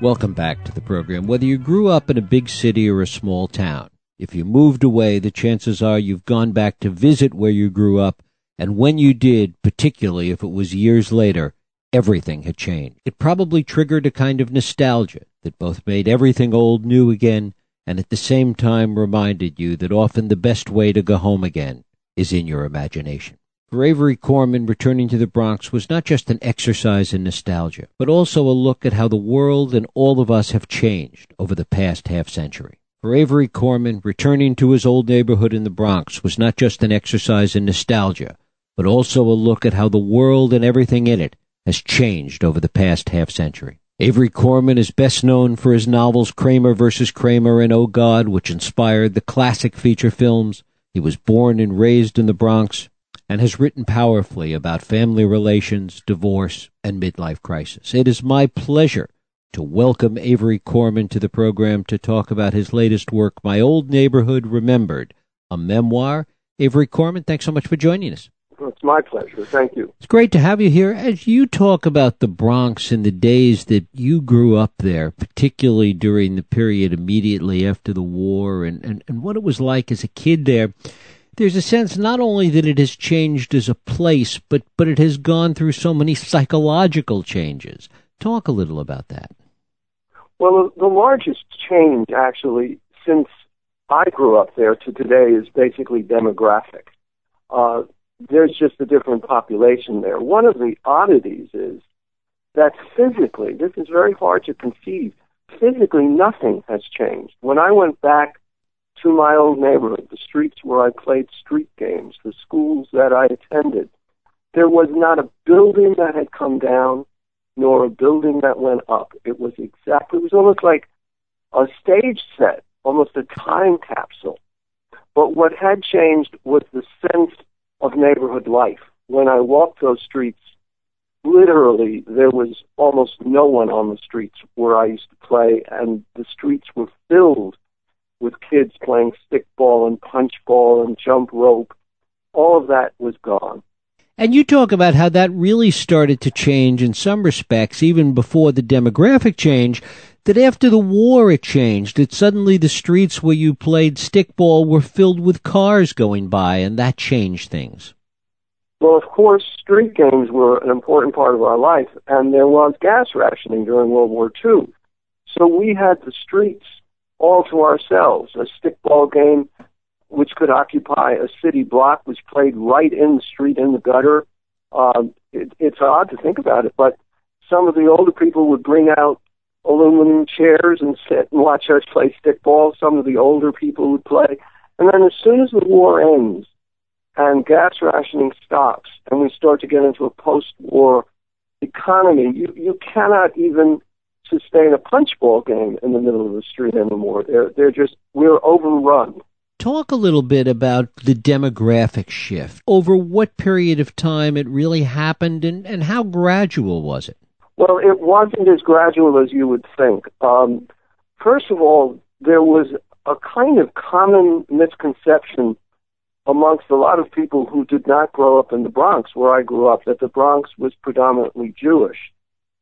Welcome back to the program. Whether you grew up in a big city or a small town, if you moved away, the chances are you've gone back to visit where you grew up, and when you did, particularly if it was years later, everything had changed. It probably triggered a kind of nostalgia that both made everything old new again and at the same time reminded you that often the best way to go home again is in your imagination. For Avery Corman, returning to the Bronx was not just an exercise in nostalgia, but also a look at how the world and all of us have changed over the past half century. For Avery Corman, returning to his old neighborhood in the Bronx was not just an exercise in nostalgia, but also a look at how the world and everything in it has changed over the past half century. Avery Corman is best known for his novels Kramer vs. Kramer and Oh God, which inspired the classic feature films. He was born and raised in the Bronx and has written powerfully about family relations, divorce, and midlife crisis. It is my pleasure to welcome Avery Corman to the program to talk about his latest work, My Old Neighborhood Remembered, a memoir. Avery Corman, thanks so much for joining us. It's my pleasure. Thank you. It's great to have you here. As you talk about the Bronx and the days that you grew up there, particularly during the period immediately after the war and, and, and what it was like as a kid there, there's a sense not only that it has changed as a place, but, but it has gone through so many psychological changes. Talk a little about that. Well, the largest change actually since I grew up there to today is basically demographic. Uh, there's just a different population there. One of the oddities is that physically, this is very hard to conceive, physically nothing has changed. When I went back to my old neighborhood, the streets where I played street games, the schools that I attended, there was not a building that had come down, nor a building that went up. It was exactly, it was almost like a stage set, almost a time capsule. But what had changed was the sense of neighborhood life. When I walked those streets, literally there was almost no one on the streets where I used to play, and the streets were filled with kids playing stickball and punch ball and jump rope. All of that was gone. And you talk about how that really started to change in some respects, even before the demographic change, that after the war it changed, that suddenly the streets where you played stickball were filled with cars going by, and that changed things. Well, of course, street games were an important part of our life, and there was gas rationing during World War II. So we had the streets all to ourselves. A stickball game which could occupy a city block was played right in the street in the gutter. Um, it, it's odd to think about it, but some of the older people would bring out aluminum chairs and sit and watch us play stickball. Some of the older people would play. And then as soon as the war ends and gas rationing stops and we start to get into a post-war economy, you, you cannot even sustain a punch punchball game in the middle of the street anymore. They're, they're just, we're overrun. Talk a little bit about the demographic shift. Over what period of time it really happened and, and how gradual was it? Well, it wasn't as gradual as you would think. Um, first of all, there was a kind of common misconception amongst a lot of people who did not grow up in the Bronx, where I grew up, that the Bronx was predominantly Jewish.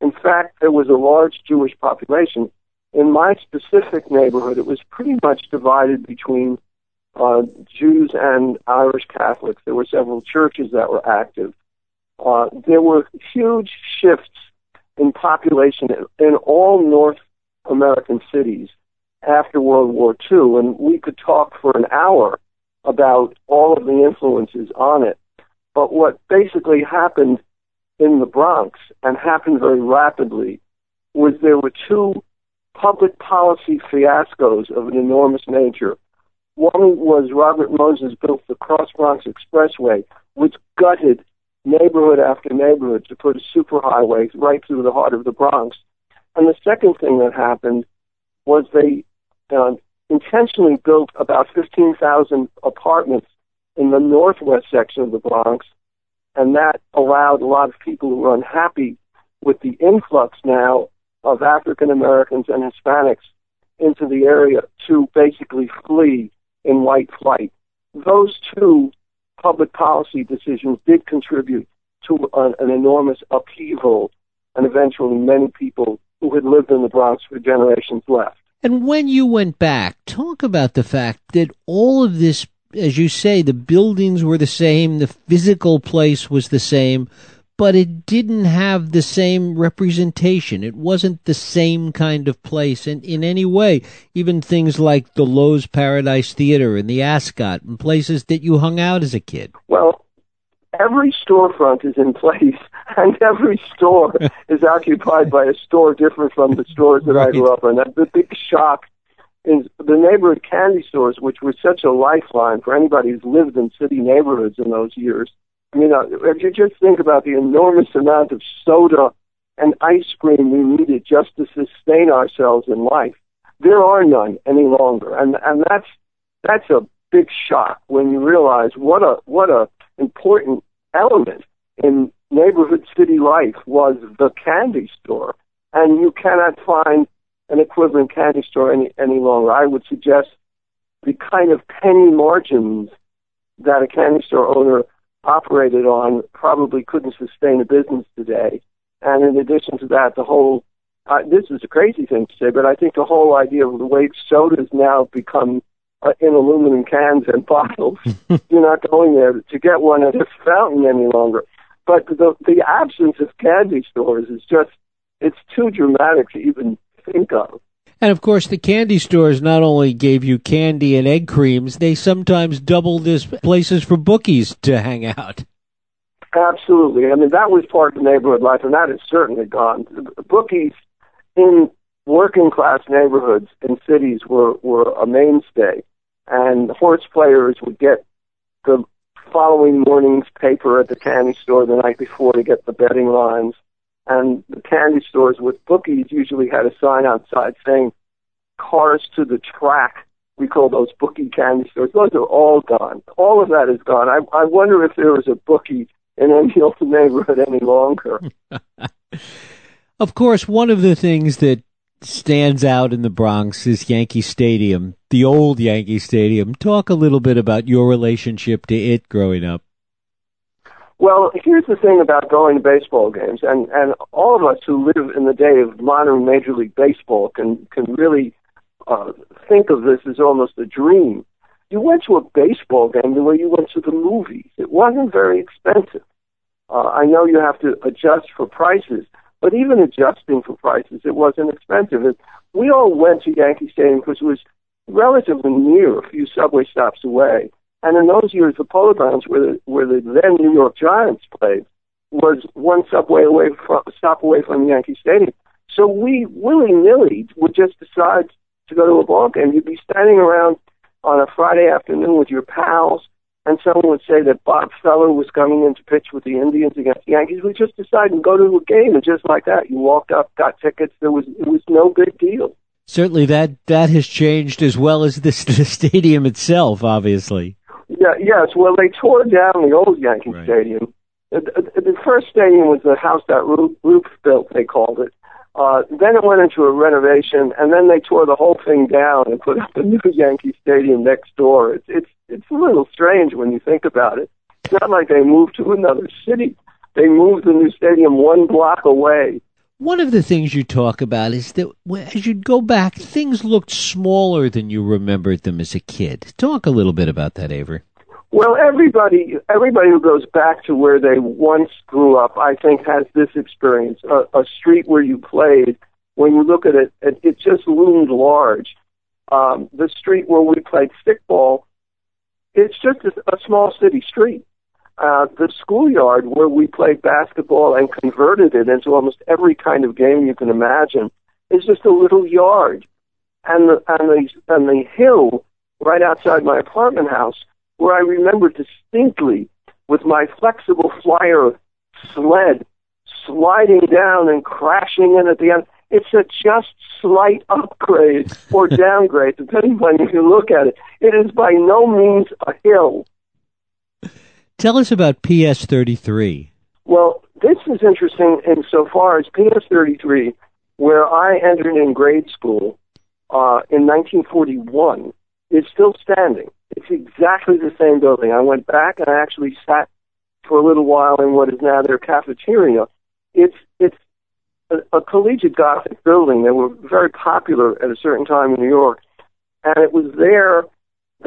In fact, there was a large Jewish population. In my specific neighborhood, it was pretty much divided between uh, Jews and Irish Catholics. There were several churches that were active. Uh, there were huge shifts in population in all North American cities after World War II, and we could talk for an hour about all of the influences on it. But what basically happened in the Bronx and happened very rapidly was there were two public policy fiascos of an enormous nature. One was Robert Moses built the Cross Bronx Expressway, which gutted neighborhood after neighborhood to put a superhighway right through the heart of the Bronx. And the second thing that happened was they uh, intentionally built about 15,000 apartments in the northwest section of the Bronx and that allowed a lot of people who were unhappy with the influx now of African Americans and Hispanics into the area to basically flee in white flight. Those two public policy decisions did contribute to an, an enormous upheaval, and eventually many people who had lived in the Bronx for generations left. And when you went back, talk about the fact that all of this, as you say, the buildings were the same, the physical place was the same, but it didn't have the same representation. It wasn't the same kind of place in, in any way. Even things like the Loew's Paradise Theater and the Ascot and places that you hung out as a kid. Well, every storefront is in place and every store is occupied by a store different from the stores that right. I grew up in. That's the big shock is the neighborhood candy stores, which were such a lifeline for anybody who's lived in city neighborhoods in those years. I mean, uh, if you just think about the enormous amount of soda and ice cream we needed just to sustain ourselves in life, there are none any longer, and and that's that's a big shock when you realize what a what a important element in neighborhood city life was the candy store, and you cannot find an equivalent candy store any any longer. I would suggest the kind of penny margins that a candy store owner operated on probably couldn't sustain a business today. And in addition to that, the whole uh, this is a crazy thing to say, but I think the whole idea of the way sodas now become uh, in aluminum cans and bottles, you're not going there to get one at a fountain any longer. But the the absence of candy stores is just it's too dramatic to even think of. And of course, the candy stores not only gave you candy and egg creams, they sometimes doubled as places for bookies to hang out. Absolutely. I mean, that was part of neighborhood life, and that is certainly gone. Bookies in working class neighborhoods in cities were, were a mainstay, and horse players would get the following morning's paper at the candy store the night before to get the betting lines. And the candy stores with bookies usually had a sign outside saying cars to the track. We call those bookie candy stores. Those are all gone. All of that is gone. I, I wonder if there was a bookie in any old neighborhood any longer. of course, one of the things that stands out in the Bronx is Yankee Stadium, the old Yankee Stadium. Talk a little bit about your relationship to it growing up. Well, here's the thing about going to baseball games, and and all of us who live in the day of modern Major League Baseball can can really uh, think of this as almost a dream. You went to a baseball game the way you went to the movies. It wasn't very expensive. Uh, I know you have to adjust for prices, but even adjusting for prices, it wasn't expensive. And we all went to Yankee Stadium because it was relatively near, a few subway stops away. And in those years, the Polo Grounds, where the, where the then New York Giants played, was one subway away from, stop away from Yankee Stadium. So we willy nilly would just decide to go to a ball game. You'd be standing around on a Friday afternoon with your pals, and someone would say that Bob Feller was coming in to pitch with the Indians against the Yankees. We just decided to go to a game, and just like that, you walked up, got tickets. There was it was no big deal. Certainly, that that has changed as well as the, the stadium itself, obviously. Yeah, yes. Well, they tore down the old Yankee right. Stadium. The, the first stadium was the house that Ruth, built, they called it. Uh, then it went into a renovation, and then they tore the whole thing down and put up a new Yankee Stadium next door. It's it's it's a little strange when you think about it. It's not like they moved to another city; they moved the new stadium one block away. One of the things you talk about is that as you go back, things looked smaller than you remembered them as a kid. Talk a little bit about that, Avery. Well, everybody, everybody who goes back to where they once grew up, I think, has this experience. A, a street where you played, when you look at it, it, it just loomed large. Um, the street where we played stickball, it's just a, a small city street uh, the schoolyard where we played basketball and converted it into almost every kind of game you can imagine is just a little yard. And the, and the, and the hill right outside my apartment house where I remember distinctly with my flexible flyer sled sliding down and crashing in at the end. It's a just slight upgrade or downgrade, depending on if you look at it. It is by no means a hill. Tell us about PS33. Well, this is interesting insofar as PS33, where I entered in grade school uh, in 1941, is still standing. It's exactly the same building. I went back and I actually sat for a little while in what is now their cafeteria. It's it's a, a collegiate Gothic building. They were very popular at a certain time in New York, and it was there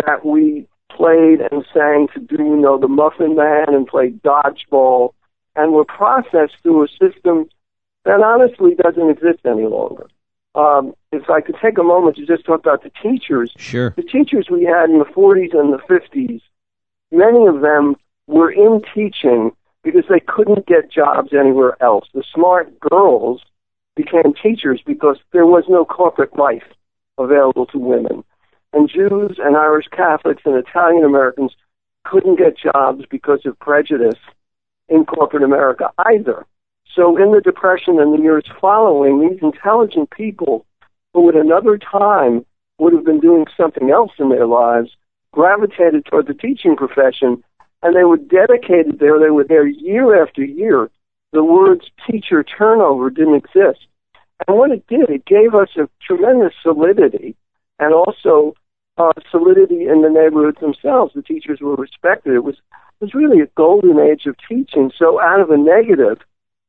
that we played and sang to do, you know, the Muffin Man and played dodgeball, and were processed through a system that honestly doesn't exist any longer. Um, if I could take a moment to just talk about the teachers. Sure. The teachers we had in the 40s and the 50s, many of them were in teaching because they couldn't get jobs anywhere else. The smart girls became teachers because there was no corporate life available to women. And Jews and Irish Catholics and Italian Americans couldn't get jobs because of prejudice in corporate America either. So in the Depression and the years following, these intelligent people who at another time would have been doing something else in their lives gravitated toward the teaching profession and they were dedicated there. They were there year after year. The words teacher turnover didn't exist. And what it did, it gave us a tremendous solidity and also uh, solidity in the neighborhoods themselves. The teachers were respected. It was, it was really a golden age of teaching. So out of a negative,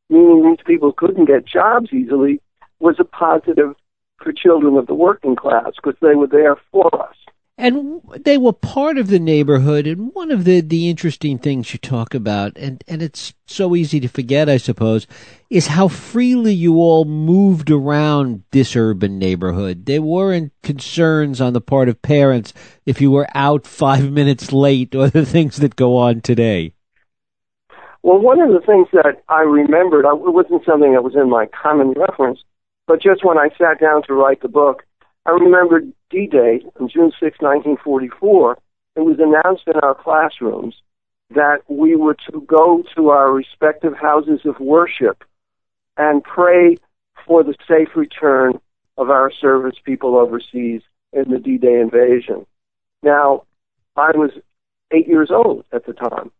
meaning these people couldn't get jobs easily, was a positive for children of the working class because they were there for us and they were part of the neighborhood. And one of the, the interesting things you talk about, and, and it's so easy to forget, I suppose, is how freely you all moved around this urban neighborhood. There weren't concerns on the part of parents if you were out five minutes late or the things that go on today. Well, one of the things that I remembered, it wasn't something that was in my common reference, but just when I sat down to write the book, I remember D-Day on June 6, 1944. It was announced in our classrooms that we were to go to our respective houses of worship and pray for the safe return of our service people overseas in the D-Day invasion. Now, I was eight years old at the time,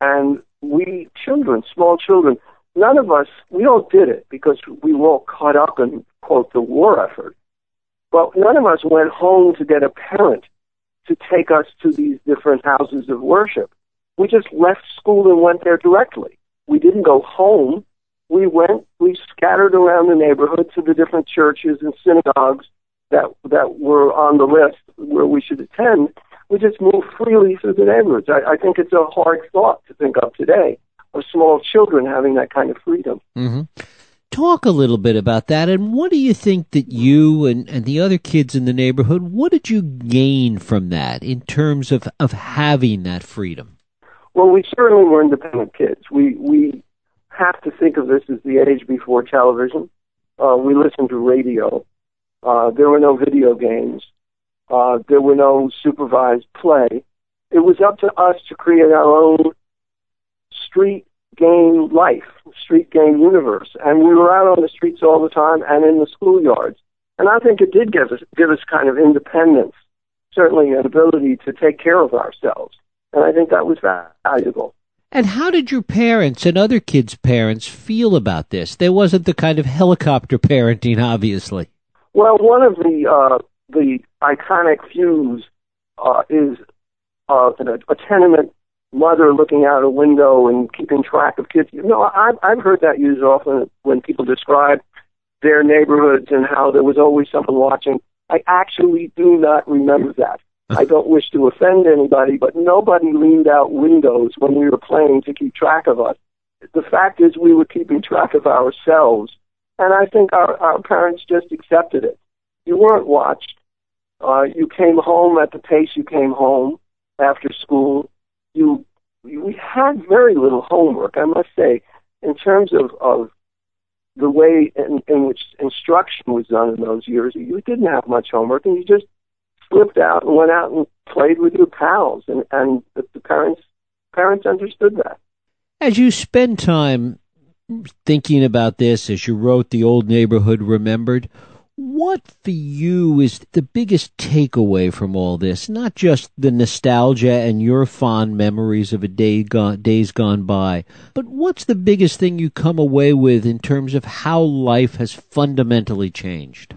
and we children, small children, none of us, we all did it because we were all caught up in, quote, the war effort. Well, none of us went home to get a parent to take us to these different houses of worship. We just left school and went there directly. We didn't go home. We went, we scattered around the neighborhood to the different churches and synagogues that, that were on the list where we should attend. We just moved freely through the neighborhoods. I, I think it's a hard thought to think of today of small children having that kind of freedom. Mm-hmm talk a little bit about that and what do you think that you and, and the other kids in the neighborhood what did you gain from that in terms of, of having that freedom? Well we certainly were independent kids. We we have to think of this as the age before television. Uh, we listened to radio. Uh, there were no video games. Uh, there were no supervised play. It was up to us to create our own street game life, street game universe. And we were out on the streets all the time and in the schoolyards. And I think it did give us give us kind of independence, certainly an ability to take care of ourselves. And I think that was valuable. And how did your parents and other kids' parents feel about this? There wasn't the kind of helicopter parenting, obviously. Well, one of the uh, the iconic views uh, is uh, a, a tenement mother looking out a window and keeping track of kids. You know, I've I've heard that used often when people describe their neighborhoods and how there was always someone watching. I actually do not remember that. I don't wish to offend anybody, but nobody leaned out windows when we were playing to keep track of us. The fact is, we were keeping track of ourselves, and I think our our parents just accepted it. You weren't watched. Uh, you came home at the pace you came home after school you we had very little homework, I must say, in terms of, of the way in, in which instruction was done in those years. You didn't have much homework, and you just slipped out and went out and played with your pals, and, and the, the parents parents understood that. As you spend time thinking about this, as you wrote the old neighborhood remembered, what for you is the biggest takeaway from all this? Not just the nostalgia and your fond memories of a day gone, days gone by, but what's the biggest thing you come away with in terms of how life has fundamentally changed?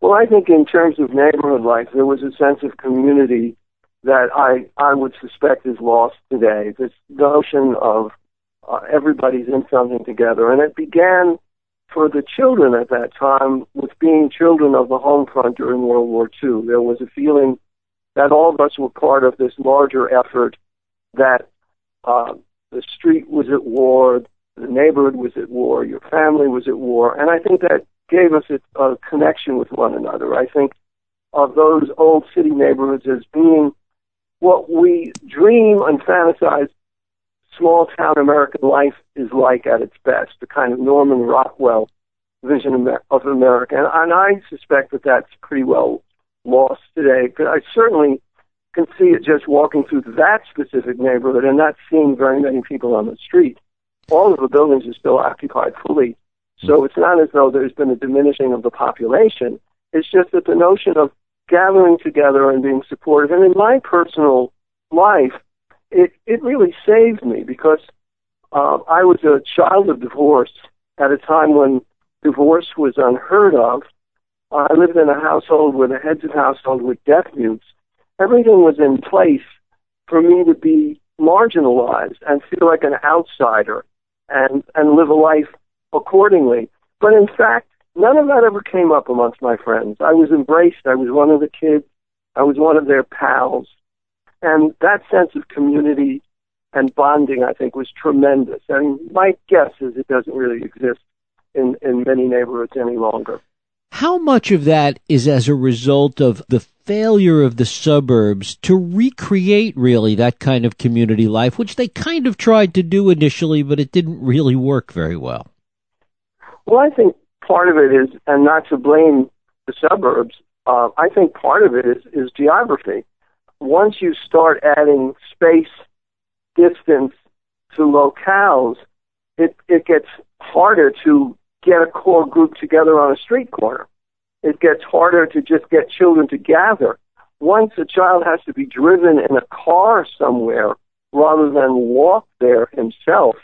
Well, I think in terms of neighborhood life, there was a sense of community that I I would suspect is lost today. This notion of uh, everybody's in something together, and it began for the children at that time, with being children of the home front during World War II, there was a feeling that all of us were part of this larger effort, that uh, the street was at war, the neighborhood was at war, your family was at war, and I think that gave us a, a connection with one another. I think of those old city neighborhoods as being what we dream and fantasize small town American life is like at its best, the kind of Norman Rockwell vision of America. And, and I suspect that that's pretty well lost today. But I certainly can see it just walking through that specific neighborhood and not seeing very many people on the street. All of the buildings are still occupied fully. So it's not as though there's been a diminishing of the population. It's just that the notion of gathering together and being supportive, and in my personal life, it it really saved me because uh, I was a child of divorce at a time when divorce was unheard of. I lived in a household where the heads of household were deaf mutes. Everything was in place for me to be marginalized and feel like an outsider and and live a life accordingly. But in fact, none of that ever came up amongst my friends. I was embraced. I was one of the kids. I was one of their pals. And that sense of community and bonding, I think, was tremendous. And my guess is it doesn't really exist in, in many neighborhoods any longer. How much of that is as a result of the failure of the suburbs to recreate really that kind of community life, which they kind of tried to do initially, but it didn't really work very well? Well, I think part of it is, and not to blame the suburbs, uh, I think part of it is, is geography once you start adding space, distance to locales, it, it gets harder to get a core group together on a street corner. It gets harder to just get children to gather. Once a child has to be driven in a car somewhere rather than walk there himself,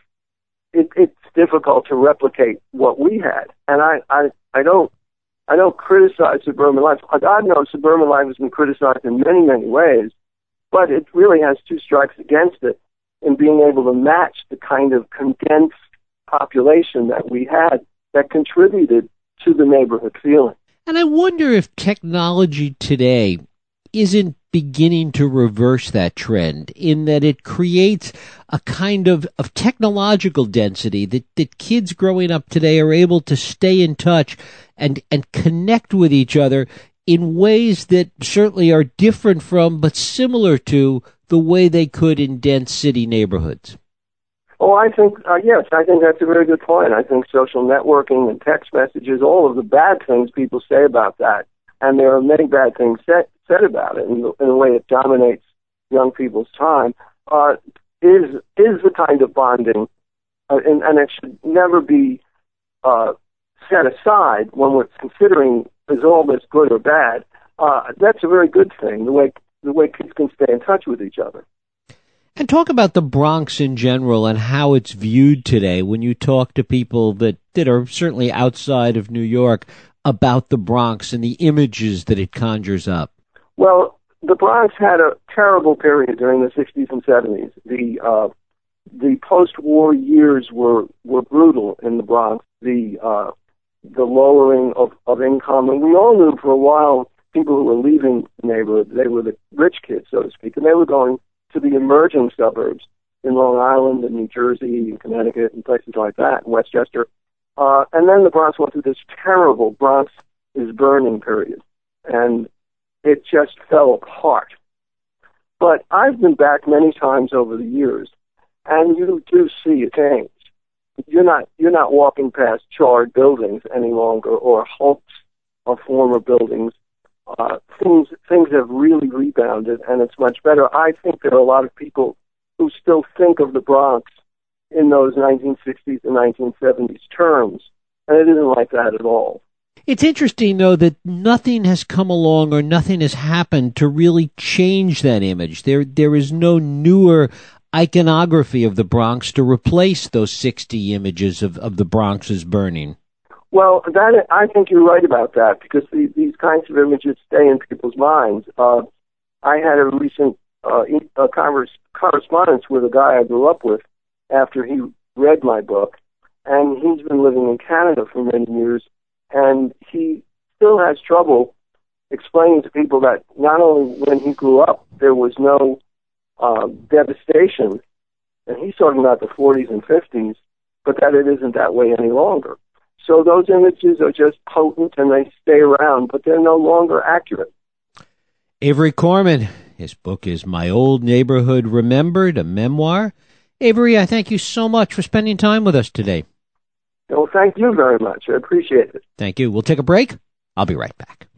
it, it's difficult to replicate what we had. And I, I, I don't I don't criticize suburban life. God knows suburban life has been criticized in many, many ways, but it really has two strikes against it in being able to match the kind of condensed population that we had that contributed to the neighborhood feeling. And I wonder if technology today isn't beginning to reverse that trend in that it creates a kind of, of technological density that, that kids growing up today are able to stay in touch and, and connect with each other in ways that certainly are different from but similar to the way they could in dense city neighborhoods. Oh, I think, uh, yes, I think that's a very good point. I think social networking and text messages, all of the bad things people say about that, and there are many bad things said, said about it in the, in the way it dominates young people's time, uh, is is the kind of bonding, uh, and, and it should never be uh, set aside when we're considering is all this good or bad. Uh, that's a very good thing. The way the way kids can stay in touch with each other. And talk about the Bronx in general and how it's viewed today when you talk to people that, that are certainly outside of New York about the Bronx and the images that it conjures up. Well, the Bronx had a terrible period during the 60s and 70s. The uh, the post-war years were were brutal in the Bronx. The uh, the lowering of, of income, and we all knew for a while people who were leaving the neighborhood. They were the rich kids, so to speak, and they were going to the emerging suburbs in Long Island and New Jersey and Connecticut and places like that, and Westchester. Uh, and then the Bronx went through this terrible Bronx is burning period, and it just fell apart. But I've been back many times over the years, and you do see a change. You're not you're not walking past charred buildings any longer or hulks of former buildings. Uh, things things have really rebounded, and it's much better. I think there are a lot of people who still think of the Bronx in those 1960s and 1970s terms, and it isn't like that at all. It's interesting, though, that nothing has come along or nothing has happened to really change that image. There, there is no newer iconography of the Bronx to replace those 60 images of, of the Bronx as burning. Well, that I think you're right about that because the, these kinds of images stay in people's minds. Uh, I had a recent uh, converse, correspondence with a guy I grew up with after he read my book, and he's been living in Canada for many years, and he still has trouble explaining to people that not only when he grew up there was no uh, devastation, and he's talking about the 40s and 50s, but that it isn't that way any longer. So those images are just potent and they stay around, but they're no longer accurate. Avery Corman, his book is My Old Neighborhood Remembered, a memoir. Avery, I thank you so much for spending time with us today. Well, thank you very much. I appreciate it. Thank you. We'll take a break. I'll be right back.